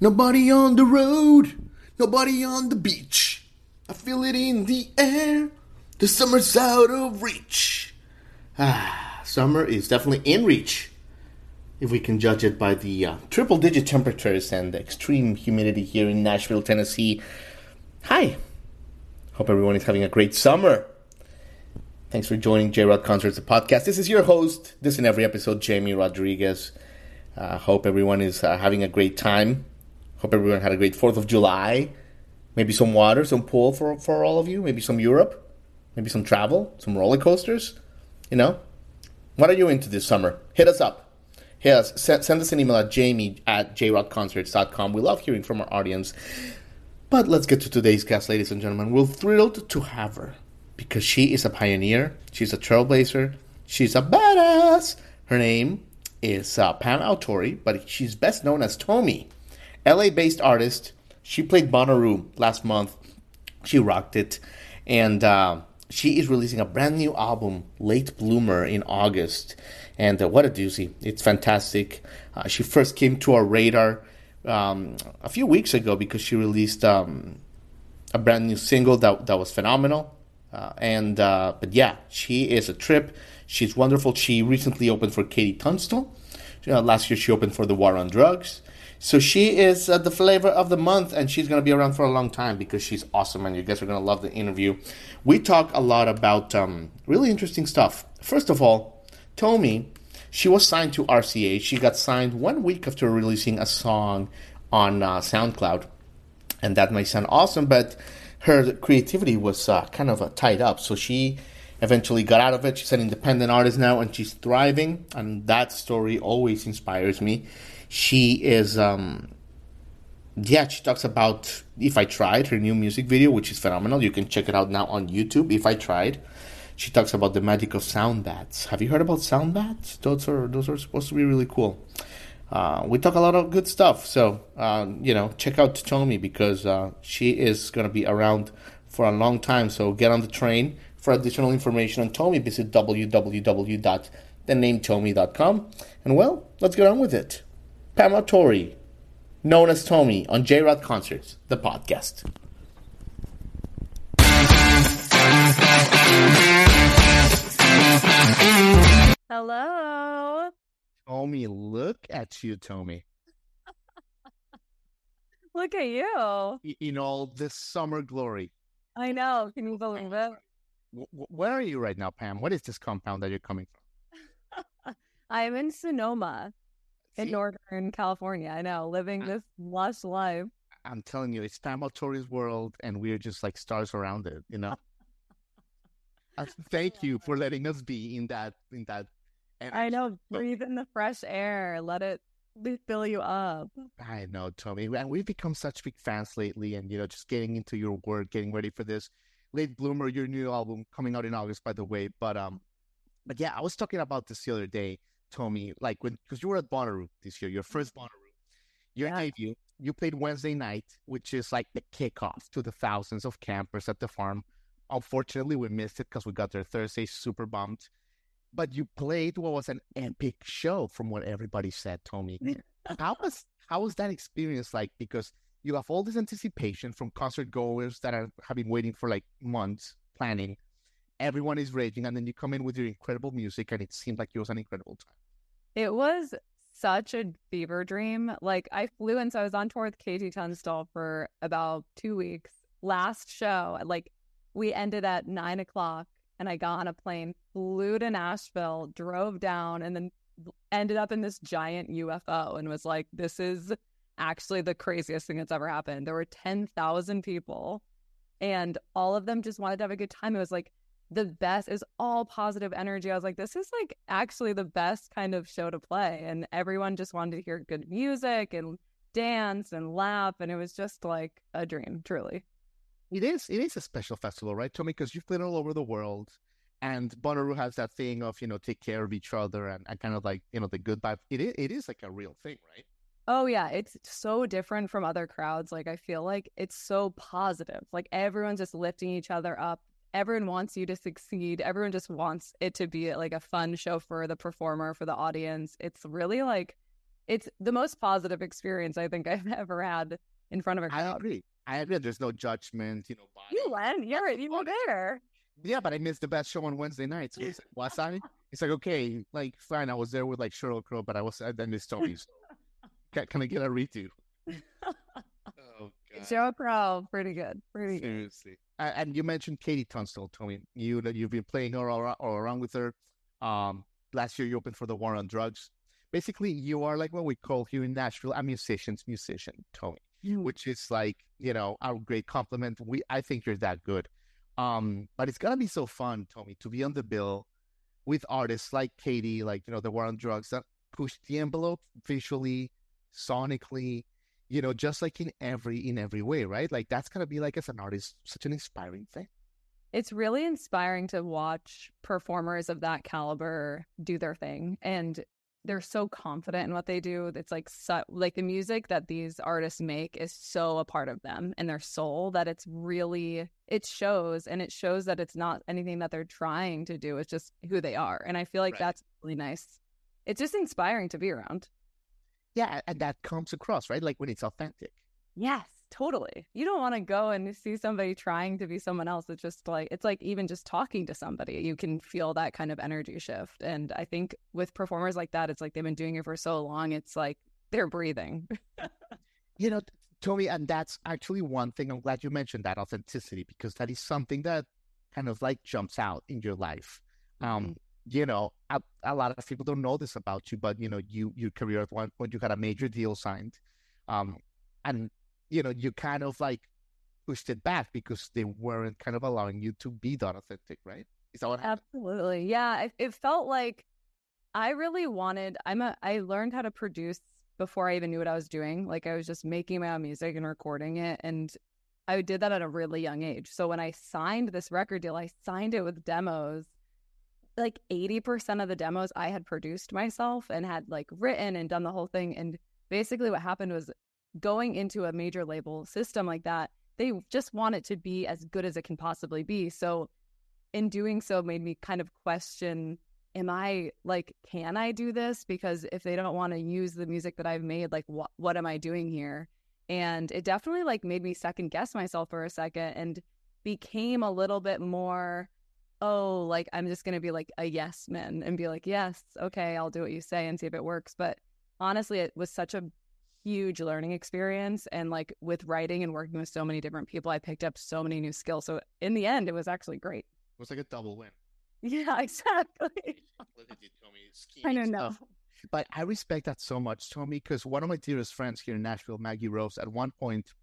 Nobody on the road, nobody on the beach. I feel it in the air. The summer's out of reach. Ah, summer is definitely in reach. If we can judge it by the uh, triple digit temperatures and the extreme humidity here in Nashville, Tennessee. Hi. Hope everyone is having a great summer. Thanks for joining J Rod Concerts, the podcast. This is your host, this in every episode, Jamie Rodriguez. Uh, hope everyone is uh, having a great time. Hope everyone had a great 4th of July. Maybe some water, some pool for, for all of you. Maybe some Europe. Maybe some travel, some roller coasters. You know? What are you into this summer? Hit us up. Hit us. Send, send us an email at jamie at jrodconcerts.com. We love hearing from our audience. But let's get to today's guest, ladies and gentlemen. We're thrilled to have her because she is a pioneer. She's a trailblazer. She's a badass. Her name is uh, Pam Autuori, but she's best known as Tomi. LA based artist. She played Bonnaroo last month. She rocked it. And uh, she is releasing a brand new album, Late Bloomer, in August. And uh, what a doozy. It's fantastic. Uh, she first came to our radar um, a few weeks ago because she released um, a brand new single that, that was phenomenal. Uh, and uh, but yeah, she is a trip. She's wonderful. She recently opened for KT Tunstall. Uh, last year, she opened for the War on Drugs. So she is uh, the flavor of the month, and she's going to be around for a long time because she's awesome, and you guys are going to love the interview. We talk a lot about um, really interesting stuff. First of all, Tomi, she was signed to RCA. She got signed one week after releasing a song on uh, SoundCloud, and that might sound awesome, but her creativity was uh, kind of uh, tied up. So she eventually got out of it. She's an independent artist now, and she's thriving, and that story always inspires me she is um yeah she talks about if i tried her new music video which is phenomenal. You can check it out now on youtube if i tried. She talks about the magic of sound baths have you heard about sound baths those are those are supposed to be really cool. Uh, we talk a lot of good stuff so uh, you know check out tomi because uh, she is going to be around for a long time. So get on the train for additional information on tomi. Visit www.thenametomi.com and well let's get on with it Pam Autuori, known as Tomi, on J Rod Concerts, the podcast. Hello. Tomi, look at you, Tomi. look at you. In all this summer glory. I know. Can you believe it? Where are you right now, Pam? What is this compound that you're coming from? I'm in Sonoma in Northern California. I know, living this lush life. I'm telling you, it's Pam Autuori's world, and we're just like stars around it. You know. thank you for letting us be in that in that. I know. Breathe in the fresh air. Let it fill you up. I know, Tomi, and we've become such big fans lately, and you know, just getting into your work, getting ready for this late bloomer, your new album coming out in August, by the way. But um, but yeah, I was talking about this the other day Tomi, like when because you were at Bonnaroo this year, your mm-hmm. first Bonnaroo, your yeah. debut, you played Wednesday night, which is like the kickoff to the thousands of campers at the farm. Unfortunately, we missed it because we got there Thursday, super bummed. But you played what was an epic show, from what everybody said, Tomi. how was how was that experience like? Because you have all this anticipation from concert goers that are have been waiting for like months planning. Everyone is raging, and then you come in with your incredible music, and it seemed like it was an incredible time. It was such a fever dream. Like I flew and so I was on tour with KT Tunstall for about two weeks. Last show, like we ended at nine o'clock and I got on a plane, flew to Nashville, drove down, and then ended up in this giant UFO and was like, this is actually the craziest thing that's ever happened. There were 10,000 people and all of them just wanted to have a good time. It was like the best is all positive energy. I was like, this is like actually the best kind of show to play. And everyone just wanted to hear good music and dance and laugh. And it was just like a dream, truly. It is. It is a special festival, right, Tomi? Because you've played all over the world. And Bonnaroo has that thing of, you know, take care of each other and, and kind of like, you know, the good vibe. It is, it is like a real thing, right? Oh yeah, it's so different from other crowds. Like I feel like it's so positive. Like everyone's just lifting each other up. Everyone wants you to succeed. Everyone just wants it to be like a fun show for the performer, for the audience. It's really like it's the most positive experience I think I've ever had in front of a crowd. I agree. I agree. There's no judgment, you know. You went. You're you were there. Yeah, but I missed the best show on Wednesday night. So it's like, was I? It's like okay, like fine. I was there with like Sheryl Crow, but I was I then missed Tomi. So can, can I get a redo? oh, God. Sheryl Crow, pretty good, pretty good. And you mentioned KT Tunstall, Tomi. You you've been playing her all, all around with her. Um, last year you opened for the War on Drugs. Basically, you are like what we call here in Nashville a musician's musician, Tomi, mm. which is like you know our great compliment. We I think you're that good. Um, but it's gonna be so fun, Tomi, to be on the bill with artists like KT, like you know the War on Drugs that push the envelope visually, sonically, you know, just like in every in every way, right? Like that's gonna be like as an artist such an inspiring thing. It's really inspiring to watch performers of that caliber do their thing and they're so confident in what they do. It's like so, like the music that these artists make is so a part of them and their soul that it's really it shows and it shows that it's not anything that they're trying to do. It's just who they are. And I feel like right. that's really nice. It's just inspiring to be around. Yeah, and that comes across, right? Like when it's authentic. Yes, totally. You don't want to go and see somebody trying to be someone else. It's just like, it's like even just talking to somebody, you can feel that kind of energy shift. And I think with performers like that, it's like they've been doing it for so long, it's like they're breathing. you know, Tomi, and that's actually one thing. I'm glad you mentioned that authenticity because that is something that kind of like jumps out in your life. Um, mm-hmm you know, a, a, lot of people don't know this about you, but you know, you your career at one point you got a major deal signed, um, and you know, you kind of like pushed it back because they weren't kind of allowing you to be that authentic, right? Is that what happened? Absolutely, yeah. It, it felt like I really wanted. I'm a. I learned how to produce before I even knew what I was doing. Like I was just making my own music and recording it, and I did that at a really young age. So when I signed this record deal, I signed it with demos like 80% of the demos I had produced myself and had like written and done the whole thing. And basically, what happened was going into a major label system like that, they just want it to be as good as it can possibly be. So, in doing so, made me kind of question am I like, can I do this? Because if they don't want to use the music that I've made, like, what, what am I doing here? And it definitely like made me second guess myself for a second and became a little bit more oh, like I'm just going to be like a yes man and be like, yes, okay, I'll do what you say and see if it works. But honestly, it was such a huge learning experience. And like with writing and working with so many different people, I picked up so many new skills. So in the end, it was actually great. It was like a double win. Yeah, exactly. I don't know. But I respect that so much, Tomi, because one of my dearest friends here in Nashville, Maggie Rose, at one point,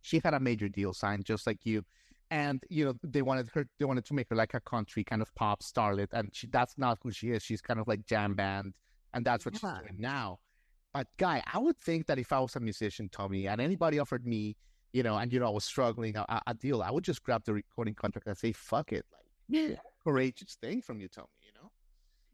she had a major deal signed, just like you and you know they wanted her they wanted to make her like a country kind of pop starlet and she, that's not who she is. She's kind of like jam band and that's what yeah. she's doing now. But guy i would think that if i was a musician tomi and anybody offered me you know and you know i was struggling a, a deal i would just grab the recording contract and say fuck it like yeah. courageous thing from you tomi you know?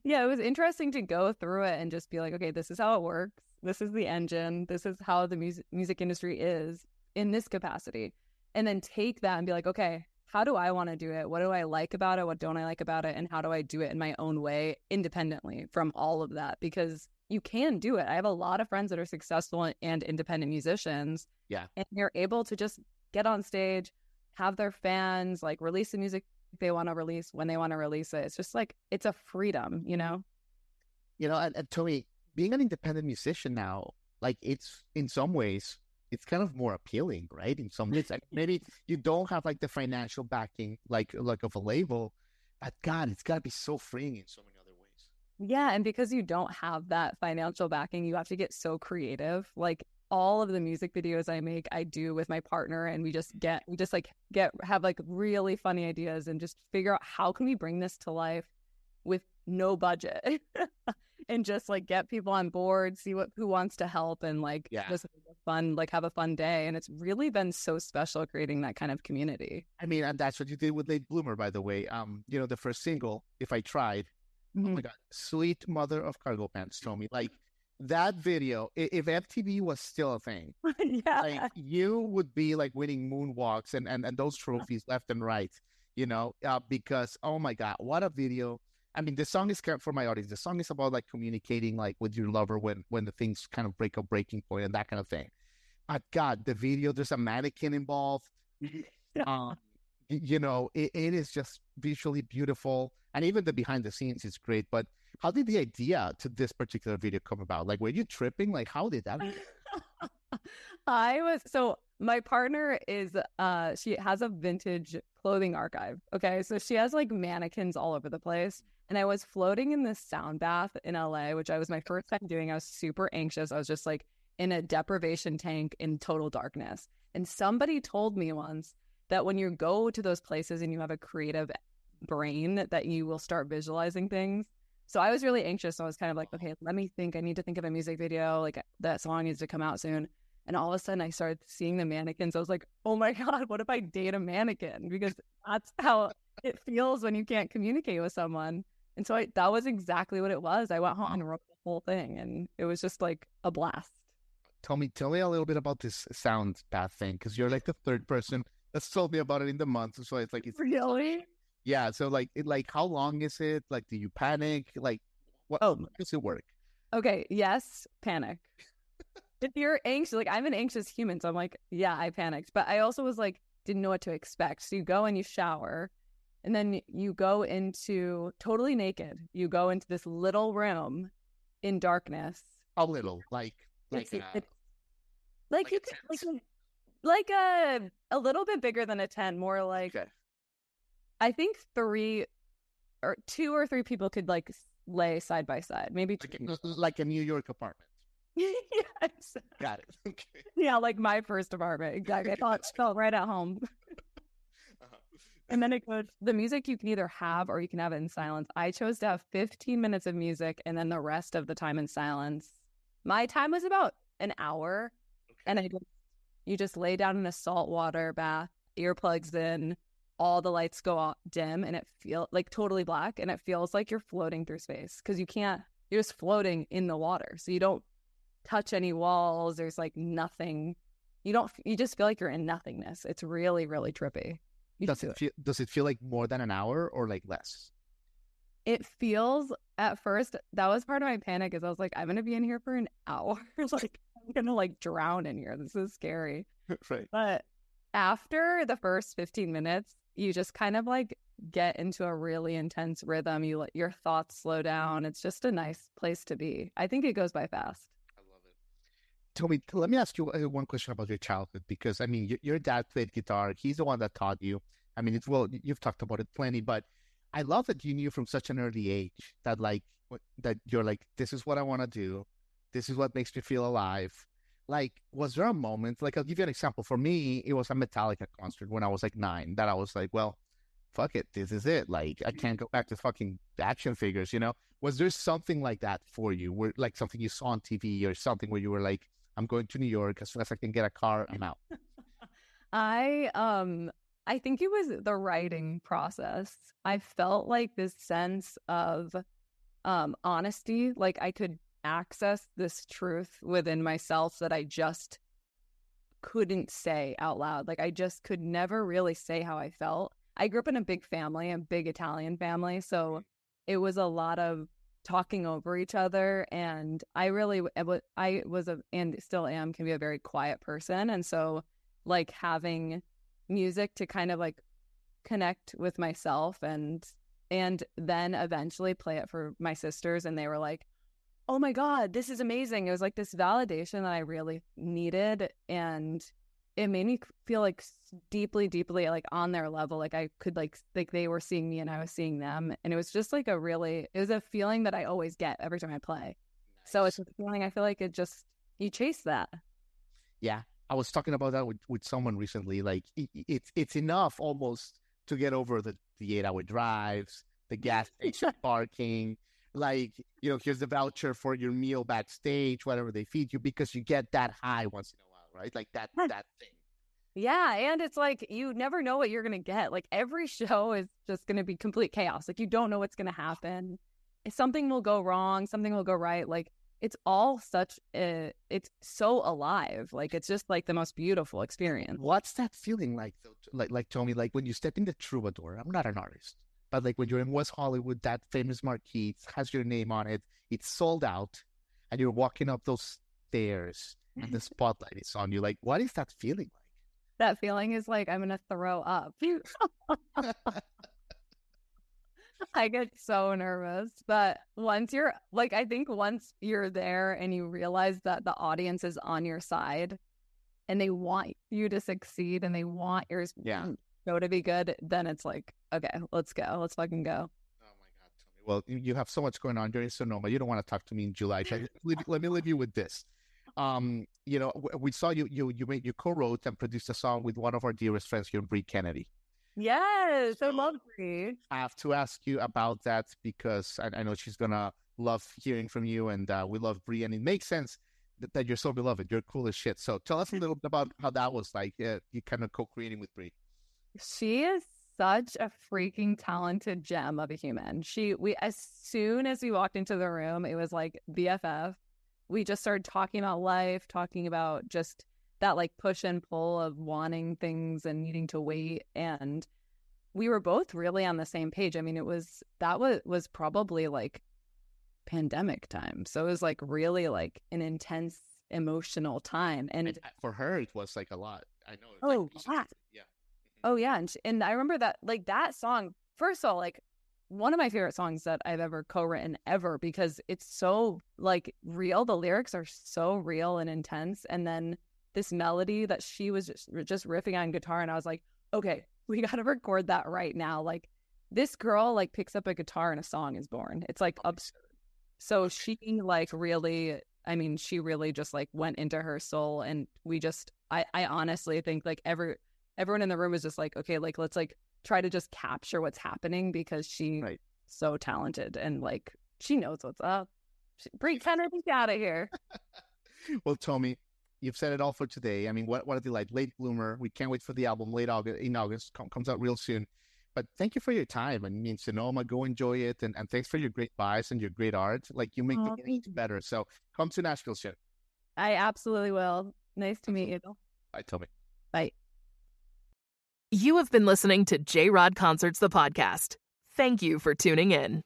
Yeah it was interesting to go through it and just be like okay this is how it works. This is the engine. This is how the music music industry is in this capacity and then take that and be like, okay, how do I want to do it? What do I like about it? What don't I like about it? And how do I do it in my own way independently from all of that? Because you can do it. I have a lot of friends that are successful and independent musicians. Yeah. And you're able to just get on stage, have their fans, like release the music they want to release when they want to release it. It's just like, it's a freedom, you mm-hmm. know? You know, and, and Tomi, being an independent musician now, like it's in some ways it's kind of more appealing, right? In some ways, like maybe you don't have like the financial backing, like like of a label, but God, it's got to be so freeing in so many other ways. Yeah, and because you don't have that financial backing, you have to get so creative. Like all of the music videos I make, I do with my partner, and we just get we just like get have like really funny ideas and just figure out how can we bring this to life with no budget and just like get people on board, see what who wants to help, and like yeah. just fun, like have a fun day. And it's really been so special creating that kind of community. I mean, and that's what you did with Late Bloomer, by the way. Um, you know, the first single, If I Tried. Mm-hmm. Oh my God, sweet mother of cargo pants, Tomi. Like that video, if MTV was still a thing, yeah. like you would be like winning moonwalks and, and, and those trophies left and right, you know, uh, because oh my God, what a video. I mean, the song is for my audience. The song is about like communicating like with your lover when when the things kind of break a breaking point and that kind of thing. But God, the video, there's a mannequin involved. um, you know, it, it is just visually beautiful, and even the behind the scenes is great. But how did the idea to this particular video come about? Like, were you tripping? Like, how did that? I was so my partner is uh she has a vintage clothing archive. Okay. So she has like mannequins all over the place. And I was floating in this sound bath in LA, which I was my first time doing. I was super anxious. I was just like in a deprivation tank in total darkness. And somebody told me once that when you go to those places and you have a creative brain, that you will start visualizing things. So I was really anxious. So I was kind of like, okay, let me think. I need to think of a music video. Like that song needs to come out soon. And all of a sudden I started seeing the mannequins. I was like, oh my God, what if I date a mannequin? Because that's how it feels when you can't communicate with someone. And so I, that was exactly what it was. I went home and wrote the whole thing, and it was just like a blast. Tell me, tell me a little bit about this sound bath thing, because you're like the third person that's told me about it in the month. So it's like it's really, yeah. So like, it, like, how long is it? Like, do you panic? Like, what? Oh, does it work? Okay. Yes, panic. if you're anxious, like I'm an anxious human, so I'm like, yeah, I panicked, but I also was like, didn't know what to expect. So you go and you shower and then you go into totally naked. You go into this little room in darkness. A little, like like it's, like, like you could, like like a uh, a little bit bigger than a tent, more like okay. I think three or two or three people could like lay side by side, maybe two. Like, a, like a New York apartment. yes. Got it. Okay. Yeah, like my first apartment. Exactly. I thought felt right at home uh-huh. and then it goes the music you can either have or you can have it in silence. I chose to have 15 minutes of music and then the rest of the time in silence. My time was about an hour. Okay. And I just, you just lay down in a salt water bath, earplugs in, all the lights go out dim and it feel like totally black and it feels like you're floating through space because you can't you're just floating in the water. So you don't touch any walls. There's like nothing. You don't you just feel like you're in nothingness. It's really, really trippy does it, feel does it feel like more than an hour or like less? It feels at first that was part of my panic is I was like, I'm gonna be in here for an hour. like I'm gonna like drown in here. This is scary. right. But after the first 15 minutes, you just kind of like get into a really intense rhythm. You let your thoughts slow down. It's just a nice place to be. I think it goes by fast. Tomi, let me ask you uh, one question about your childhood because I mean, your dad played guitar. He's the one that taught you. I mean, it's well, you've talked about it plenty, but I love that you knew from such an early age that like that you're like, this is what I want to do. This is what makes me feel alive. Like, was there a moment? Like, I'll give you an example. For me, it was a Metallica concert when I was like nine. That I was like, well, fuck it, this is it. Like, I can't go back to fucking action figures. You know? Was there something like that for you? Where like something you saw on TV or something where you were like, I'm going to New York as soon as I can get a car. I'm out. I um I think it was the writing process. I felt like this sense of um honesty, like I could access this truth within myself that I just couldn't say out loud. Like I just could never really say how I felt. I grew up in a big family, a big Italian family, so it was a lot of talking over each other and i really i was a and still am can be a very quiet person and so like having music to kind of like connect with myself and and then eventually play it for my sisters and they were like oh my god this is amazing. It was like this validation that i really needed and it made me feel like deeply deeply like on their level like i could like like they were seeing me and i was seeing them and it was just like a really it was a feeling that i always get every time i play. Nice. so it's a feeling i feel like it just you chase that. Yeah i was talking about that with, with someone recently like it, it's it's enough almost to get over the the eight hour drives the gas station parking like you know here's the voucher for your meal backstage whatever they feed you because you get that high once in a while right? Like that that thing. Yeah, and it's like you never know what you're gonna get. Like every show is just gonna be complete chaos. Like you don't know what's gonna happen. If Something will go wrong, something will go right. Like it's all such a it's so alive. Like it's just like the most beautiful experience. What's that feeling like though? Like like Tomi, like when you step in the troubadour, I'm not an artist, but like when you're in West Hollywood, that famous marquee has your name on it, it's sold out, and you're walking up those stairs and the spotlight is on you. Like, what is that feeling like? That feeling is like I'm gonna throw up. I get so nervous. But once you're like, I think once you're there and you realize that the audience is on your side and they want you to succeed and they want your Yeah. show to be good, then it's like, okay, let's go. Let's fucking go. Oh my God. Well, you have so much going on. You're Sonoma. You don't want to talk to me in July. Let, let me leave you with this. Um, you know, we saw you you you made you co-wrote and produced a song with one of our dearest friends here, Bree Kennedy. Yes, I love Bree. I have to ask you about that because I, I know she's gonna love hearing from you, and uh, we love Bree, and it makes sense that, that you're so beloved. You're cool as shit. So tell us a little bit about how that was like. Uh, you kind of co-creating with Bree. She is such a freaking talented gem of a human. She we as soon as we walked into the room, it was like BFF. We just started talking about life, talking about just that like push and pull of wanting things and needing to mm-hmm. wait and we were both really on the same page. I mean, it was that was was probably like pandemic time. So it was like really like an intense emotional time and And for her, it was like a lot. I know. Oh, like, yeah. yeah. Mm-hmm. Oh yeah, and and I remember that like that song. First of all, like one of my favorite songs that I've ever co-written ever because it's so like real. The lyrics are so real and intense, and then this melody that she was just just riffing on guitar, and I was like, okay, we got to record that right now. Like this girl like picks up a guitar and a song is born. It's like absurd. So she like really, I mean, she really just like went into her soul, and we just, I, I honestly think like every everyone in the room was just like, okay, like let's like try to just capture what's happening because she Right. so talented and like she knows what's up. She, Kenner, get out of here. Well, Tomi, you've said it all for today. I mean, what what a delight! Late bloomer. We can't wait for the album. Late August, in August, com- comes out real soon. But thank you for your time. I mean, Sonoma, go enjoy it, and, and thanks for your great vibes and your great art. Like you make Aw, the thank game better. So come to Nashville soon. I absolutely will. Nice to meet you. Bye, Tomi. Bye. You have been listening to J Rod Concerts, the podcast. Thank you for tuning in.